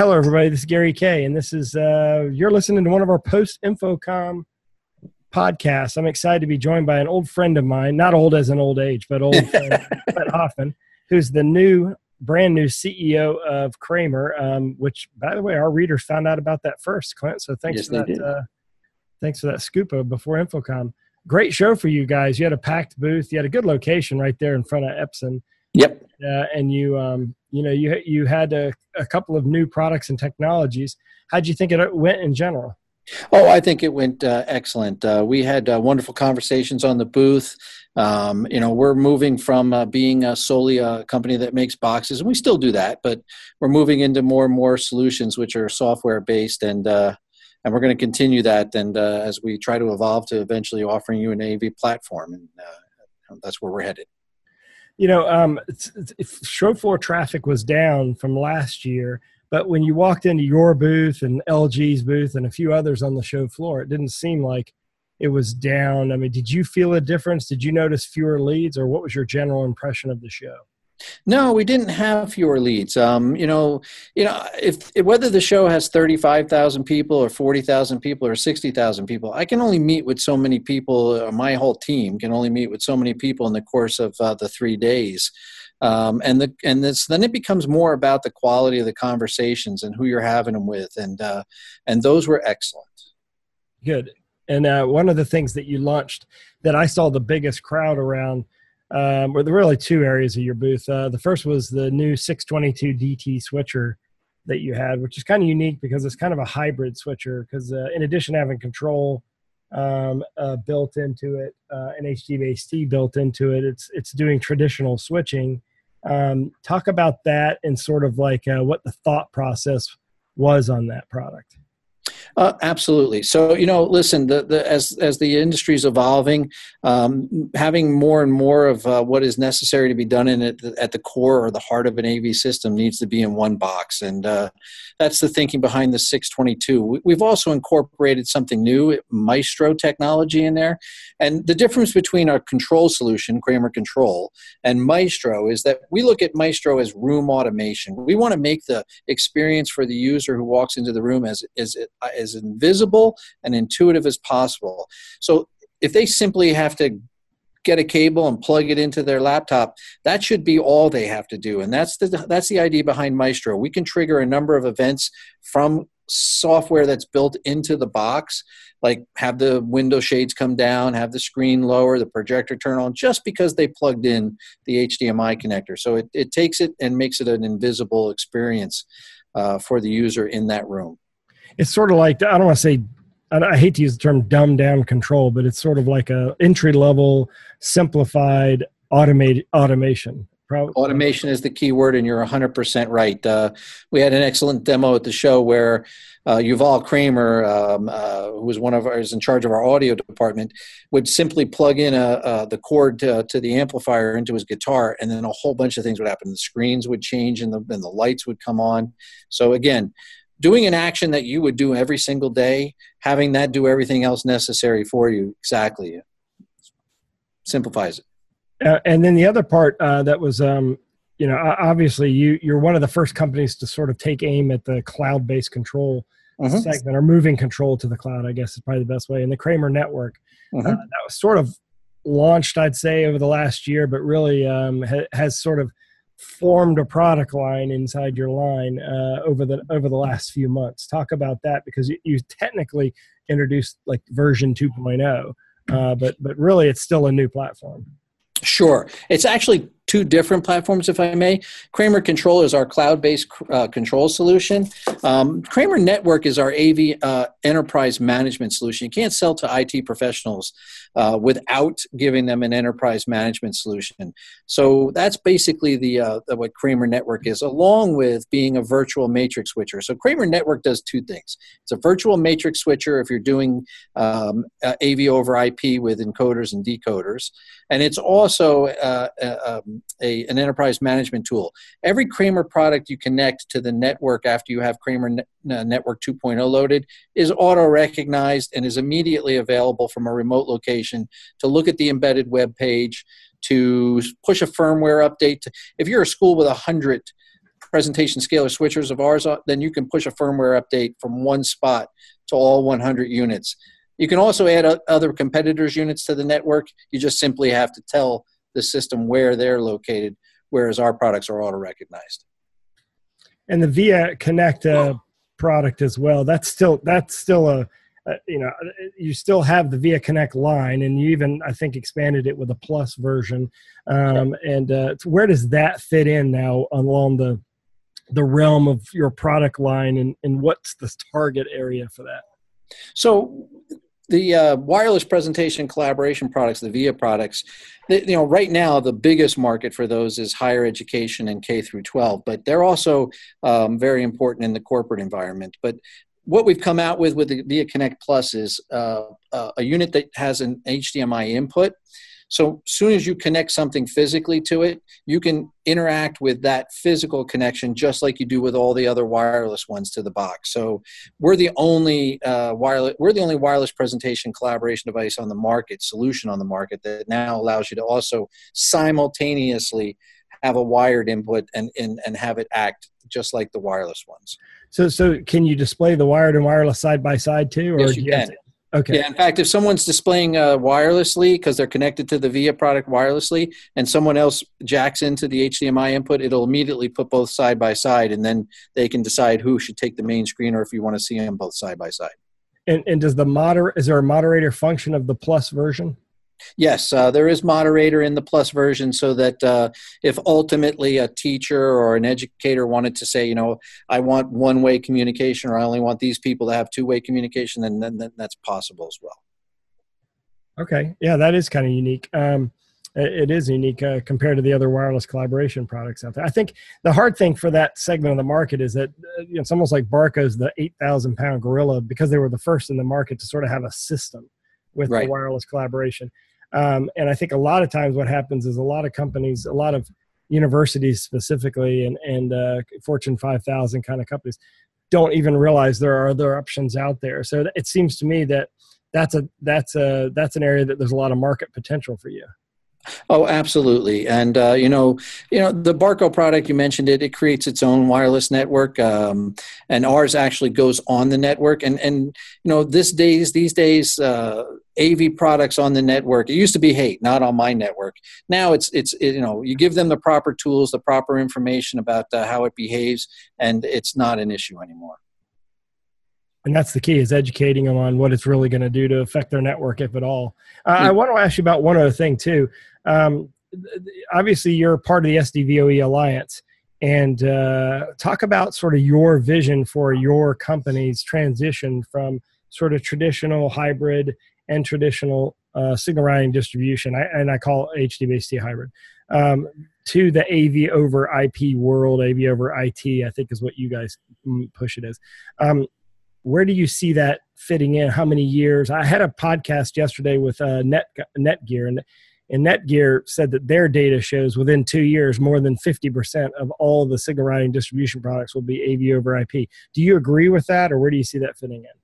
Hello, everybody. This is Gary Kayye, and this is uh, you're listening to one of our post InfoComm podcasts. I'm excited to be joined by an old friend of mine, not old as an old age, but old friend, Hoffman, who's the new, brand new CEO of Kramer. Um, which, by the way, our readers found out about that first, Clint. So thanks yes, for that. Uh, thanks for that scoop before InfoComm. Great show for you guys. You had a packed booth. You had a good location right there in front of Epson. Yep. Uh, and you um, you know you you had a, a couple of new products and technologies. How'd you think it went in general? Oh, I think it went uh, excellent. Uh, we had uh, wonderful conversations on the booth. Um, you know, we're moving from uh, being solely a company that makes boxes, and we still do that, but we're moving into more and more solutions which are software based, and uh, and we're going to continue that. And uh, as we try to evolve to eventually offering you an AV platform, and that's where we're headed you know, um, show floor traffic was down from last year, but when you walked into your booth and LG's booth and a few others on the show floor, it didn't seem like it was down. I mean, did you feel a difference? Did you notice fewer leads, or what was your general impression of the show? No, we didn't have fewer leads. Um, you know, you know, if, if whether the show has thirty-five thousand people or forty thousand people or sixty thousand people, I can only meet with so many people. Uh, my whole team can only meet with so many people in the course of uh, the three days. Um, and the and this then it becomes more about the quality of the conversations and who you're having them with, and uh, and those were excellent. Good. And uh, one of the things that you launched that I saw the biggest crowd around um, were there really two areas of your booth. Uh, the first was the new 622 DT switcher that you had, which is kind of unique because it's kind of a hybrid switcher. Because uh, in addition to having control um, uh, built into it, uh, and HDBaseT built into it, it's it's doing traditional switching. Um, talk about that and sort of like uh, what the thought process was on that product. Uh, absolutely. So you know, listen, the, the, as as the industry is evolving, um, having more and more of uh, what is necessary to be done in it at the core or the heart of an AV system needs to be in one box, and uh, that's the thinking behind the 622. We've also incorporated something new, Maestro technology, in there, and the difference between our control solution, Kramer Control, and Maestro is that we look at Maestro as room automation. We want to make the experience for the user who walks into the room as as as invisible and intuitive as possible. So if they simply have to get a cable and plug it into their laptop that should be all they have to do. And that's the that's the idea behind maestro. We can trigger a number of events from software that's built into the box like have the window shades come down have the screen lower the projector turn on just because they plugged in the hdmi connector. So it, it takes it and makes it an invisible experience uh, for the user in that room it's sort of like I don't want to say I hate to use the term dumb down control, but it's sort of like a entry level, simplified, automated automation. Probably. Automation is the key word, and you're 100% right. Uh, we had an excellent demo at the show where uh, Yuval Kramer, um, uh, who was one of ours in charge of our audio department, would simply plug in a, the cord to, to, the amplifier into his guitar, and then a whole bunch of things would happen. The screens would change, and the, and the lights would come on. So again, doing an action that you would do every single day, having that do everything else necessary for you, exactly simplifies it. Uh, and then the other part uh, that was, um, you know, obviously you you're one of the first companies to sort of take aim at the cloud-based control mm-hmm. segment or moving control to the cloud. I guess is probably the best way. And the Kramer network mm-hmm. uh, that was sort of launched, I'd say, over the last year, but really um, ha- has sort of formed a product line inside your line uh, over the over the last few months. Talk about that because you, you technically introduced like version 2.0, uh, but but really it's still a new platform. Sure, it's actually two different platforms, if I may. Kramer Control is our cloud-based uh, control solution. Um, Kramer Network is our AV uh, enterprise management solution. You can't sell to IT professionals uh, without giving them an enterprise management solution. So that's basically the, uh, the, what Kramer Network is, along with being a virtual matrix switcher. So Kramer Network does two things. It's a virtual matrix switcher if you're doing um, AV over IP with encoders and decoders, and it's also uh, uh, um, a, an enterprise management tool. Every Kramer product you connect to the network after you have Kramer ne- uh, Network 2.0 loaded is auto recognized and is immediately available from a remote location to look at the embedded web page, to push a firmware update. If you're a school with 100 presentation scaler switchers of ours, uh, then you can push a firmware update from one spot to all 100 units. You can also add other competitors' units to the network. You just simply have to tell the system where they're located, whereas our products are auto recognized. And the Via Connect uh, product as well. That's still that's still a uh, you know you still have the via connect line and you even i think expanded it with a plus version um, and uh, where does that fit in now along the the realm of your product line and, and what's the target area for that so the uh, wireless presentation collaboration products, the VIA products, they, you know, right now the biggest market for those is higher education and K through 12, but they're also um, very important in the corporate environment. But what we've come out with with the VIA Connect Plus is uh, uh, a unit that has an HDMI input so as soon as you connect something physically to it, you can interact with that physical connection just like you do with all the other wireless ones to the box. So we're the only uh, wireless we're the only wireless presentation collaboration device on the market, solution on the market that now allows you to also simultaneously have a wired input and, and, and have it act just like the wireless ones. So, so can you display the wired and wireless side by side too? Or yes, you, you can. Okay. Yeah. In fact, if someone's displaying uh, wirelessly because they're connected to the VIA product wirelessly, and someone else jacks into the HDMI input, it'll immediately put both side by side, and then they can decide who should take the main screen or if you want to see them both side by side. And, and does the moder is there a moderator function of the plus version? Yes, uh, there is moderator in the plus version so that uh, if ultimately a teacher or an educator wanted to say, you know, I want one way communication or I only want these people to have two way communication, then, then, then, that's possible as well. Okay. Yeah, that is kind of unique. Um, it is unique uh, compared to the other wireless collaboration products out there. I think the hard thing for that segment of the market is that uh, you know, it's almost like Barco's the 8,000 pound gorilla because they were the first in the market to sort of have a system with right. the wireless collaboration. Um, and I think a lot of times what happens is a lot of companies, a lot of universities specifically, and and uh, Fortune 5000 kind of companies don't even realize there are other options out there. So it seems to me that that's a that's a that's an area that there's a lot of market potential for you. Oh, absolutely, and uh, you know, you know, the Barco product you mentioned it. It creates its own wireless network, um, and ours actually goes on the network. And and you know, this days these days, uh, AV products on the network. It used to be, hey, not on my network. Now it's it's it, you know, you give them the proper tools, the proper information about uh, how it behaves, and it's not an issue anymore and that's the key is educating them on what it's really going to do to affect their network if at all. Uh, i want to ask you about one other thing too. Um, obviously you're part of the sdvoe alliance and uh, talk about sort of your vision for your company's transition from sort of traditional hybrid and traditional uh, signal routing distribution I, and i call hdbst hybrid um, to the av over ip world av over it i think is what you guys push it as. Um, where do you see that fitting in? How many years? I had a podcast yesterday with uh, Net Netgear, and and Netgear said that their data shows within two years more than 50% of all the signal routing distribution products will be AV over IP. Do you agree with that, or where do you see that fitting in?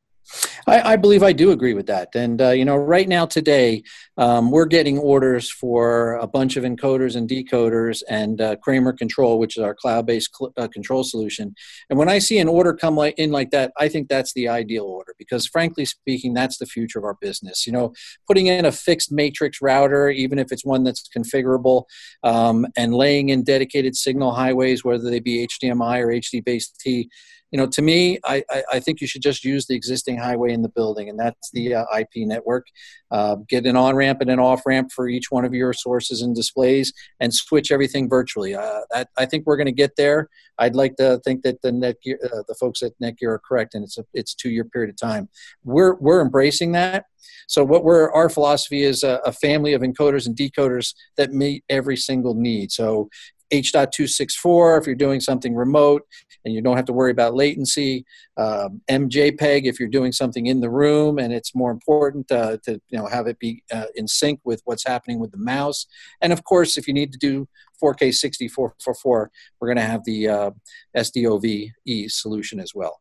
I, I, believe I do agree with that. And, uh, you know, right now today, um, we're getting orders for a bunch of encoders and decoders and uh, Kramer Control, which is our cloud based cl- uh, control solution. And when I see an order come in like that, I think that's the ideal order because, frankly speaking, that's the future of our business. You know, putting in a fixed matrix router, even if it's one that's configurable, um, and laying in dedicated signal highways, whether they be HDMI or HDBaseT you know, to me, I, I, I, think you should just use the existing highway in the building, and that's the uh, IP network. Uh, get an on ramp and an off ramp for each one of your sources and displays, and switch everything virtually. Uh, I think we're going to get there. I'd like to think that the Netgear, uh, the folks at Netgear are correct, and it's a it's two year period of time. We're we're embracing that. So what we're our philosophy is a, a, family of encoders and decoders that meet every single need. So H.264 if you're doing something remote and you don't have to worry about latency. Um, MJPEG if you're doing something in the room and it's more important uh, to you know have it be uh, in sync with what's happening with the mouse. And of course, if you need to do 4K 64 for 4, we're going to have the uh, SDVoE solution as well.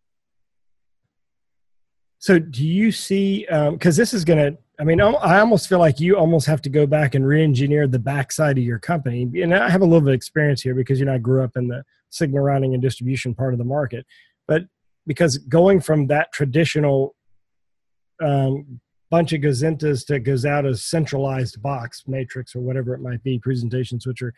So, do you see? Because um, this is going to I mean, I almost feel like you almost have to go back and re-engineer the backside of your company. And I have a little bit of experience here because you know I grew up in the signal routing and distribution part of the market. But because going from that traditional um, bunch of gazintas that goes out as centralized box matrix or whatever it might be, presentation switcher,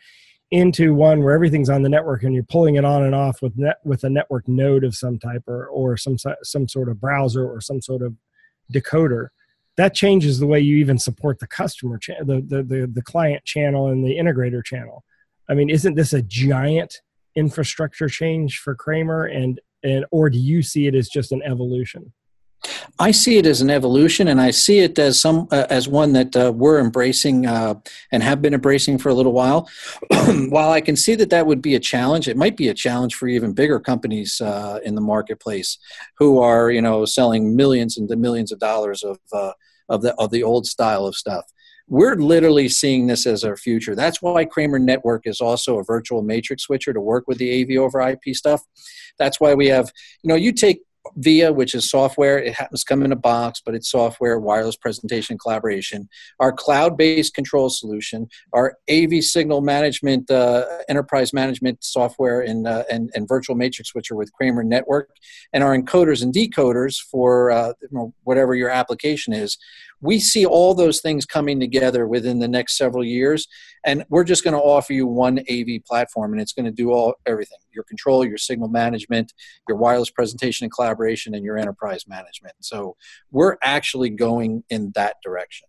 into one where everything's on the network and you're pulling it on and off with net with a network node of some type or or some some sort of browser or some sort of decoder that changes the way you even support the customer cha- the, the the the client channel and the integrator channel i mean isn't this a giant infrastructure change for kramer and and or do you see it as just an evolution I see it as an evolution, and I see it as some uh, as one that uh, we're embracing uh, and have been embracing for a little while. While I can see that that would be a challenge, it might be a challenge for even bigger companies uh, in the marketplace who are, you know, selling millions and millions of dollars of uh, of the of the old style of stuff. We're literally seeing this as our future. That's why Kramer Network is also a virtual matrix switcher to work with the AV over IP stuff. That's why we have, you know, you take VIA, which is software. It happens to come in a box, but it's software, wireless presentation, collaboration. Our cloud-based control solution, our AV signal management, uh, enterprise management software, and, uh, and, and virtual matrix which are with Kramer Network, and our encoders and decoders for uh, whatever your application is we see all those things coming together within the next several years and we're just going to offer you one av platform and it's going to do all everything your control your signal management your wireless presentation and collaboration and your enterprise management. So we're actually going in that direction.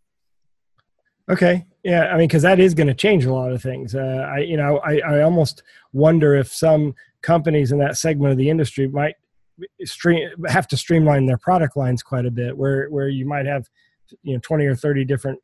Okay. Yeah i mean because that is going to change a lot of things. Uh, i you know I, I almost wonder if some companies in that segment of the industry might stream have to streamline their product lines quite a bit where where you might have you know 20 or 30 different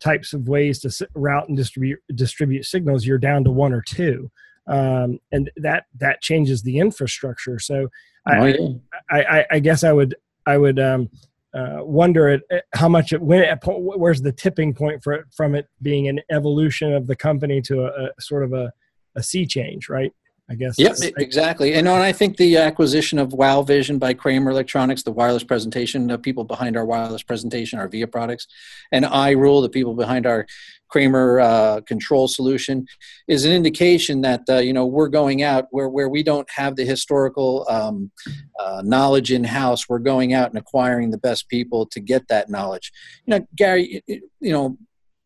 types of ways to route and distribute distribute signals. You're down to one or two um, and that that changes the infrastructure so I, oh, yeah. I, I, I, guess i would i would um, uh, wonder at, at how much it when at, where's the tipping point for it from it being an evolution of the company to a, a sort of a, a sea change right I guess. Yep, exactly. And, I think the acquisition of WOWVision by Kramer Electronics, the wireless presentation, the people behind our wireless presentation, our VIA products, and iRule, the people behind our Kramer uh, control solution, is an indication that uh, you know we're going out where where we don't have the historical um, uh, knowledge in house. We're going out and acquiring the best people to get that knowledge. You know, Gary, you know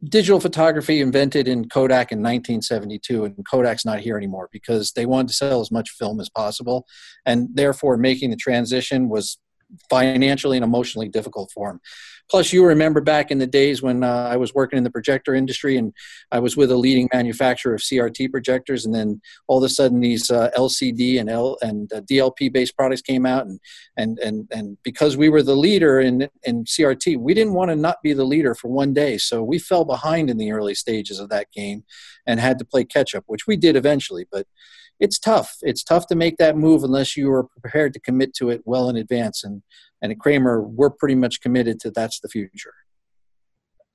digital photography invented in Kodak in 1972, and Kodak's not here anymore because they wanted to sell as much film as possible, and therefore making the transition was financially and emotionally difficult for him. Plus, you remember back in the days when uh, I was working in the projector industry and I was with a leading manufacturer of CRT projectors, and then all of a sudden these uh, LCD and L and uh, DLP based products came out, and and and and because we were the leader in in CRT, we didn't want to not be the leader for one day, so we fell behind in the early stages of that game, and had to play catch up, which we did eventually, but it's tough. It's tough to make that move unless you are prepared to commit to it well in advance. And and at Kramer, we're pretty much committed to that's the future.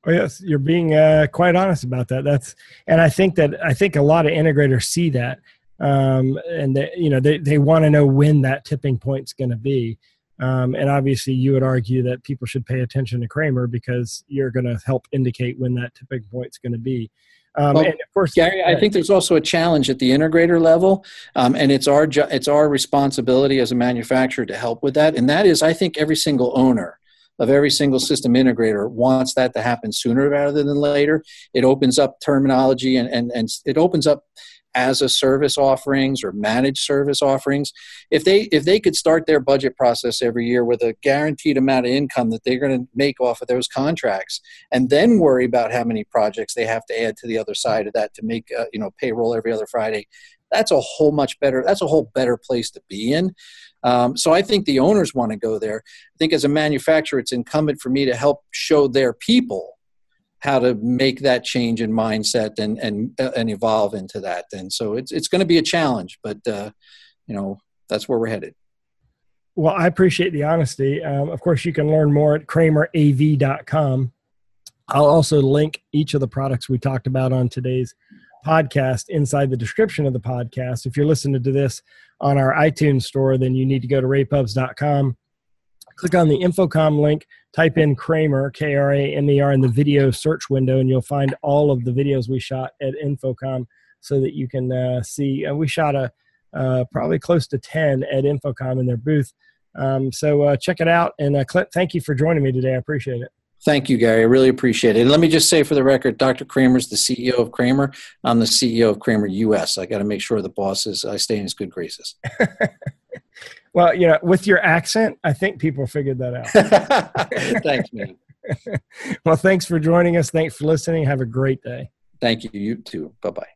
Oh yes, you're being uh, quite honest about that. That's and I think that I think a lot of integrators see that, um, and they, you know they they want to know when that tipping point's going to be. Um, and obviously, you would argue that people should pay attention to Kramer because you're going to help indicate when that tipping point's going to be. Um, well, and of course, Gary, I think there's also a challenge at the integrator level, um, and it's our it's our responsibility as a manufacturer to help with that. And that is, I think, every single owner of every single system integrator wants that to happen sooner rather than later. It opens up terminology and and, and it opens up as a service offerings or managed service offerings if they if they could start their budget process every year with a guaranteed amount of income that they're going to make off of those contracts and then worry about how many projects they have to add to the other side of that to make uh, you know payroll every other friday that's a whole much better that's a whole better place to be in. Um, so i think the owners want to go there. I think as a manufacturer it's incumbent for me to help show their people how to make that change in mindset and and uh, and evolve into that. And so it's it's going to be a challenge, but uh, you know that's where we're headed. Well, I appreciate the honesty. Um, of course, you can learn more at kramerav.com. I'll also link each of the products we talked about on today's podcast inside the description of the podcast. If you're listening to this on our iTunes store, then you need to go to ravepubs.com click on the InfoComm link, type in Kramer, K R A M E R, in the video search window, and you'll find all of the videos we shot at InfoComm so that you can uh, see. Uh, we shot a, uh, probably close to 10 at InfoComm in their booth. Um, so uh, check it out. And uh, Clint, thank you for joining me today. I appreciate it. Thank you, Gary. I really appreciate it. And let me just say for the record, Dr. Kramer's the CEO of Kramer. I'm the CEO of Kramer US. I got to make sure the boss is, I stay in his good graces. well, you know, with your accent, I think people figured that out. Thanks, man. well, thanks for joining us. Thanks for listening. Have a great day. Thank you. You too. Bye bye.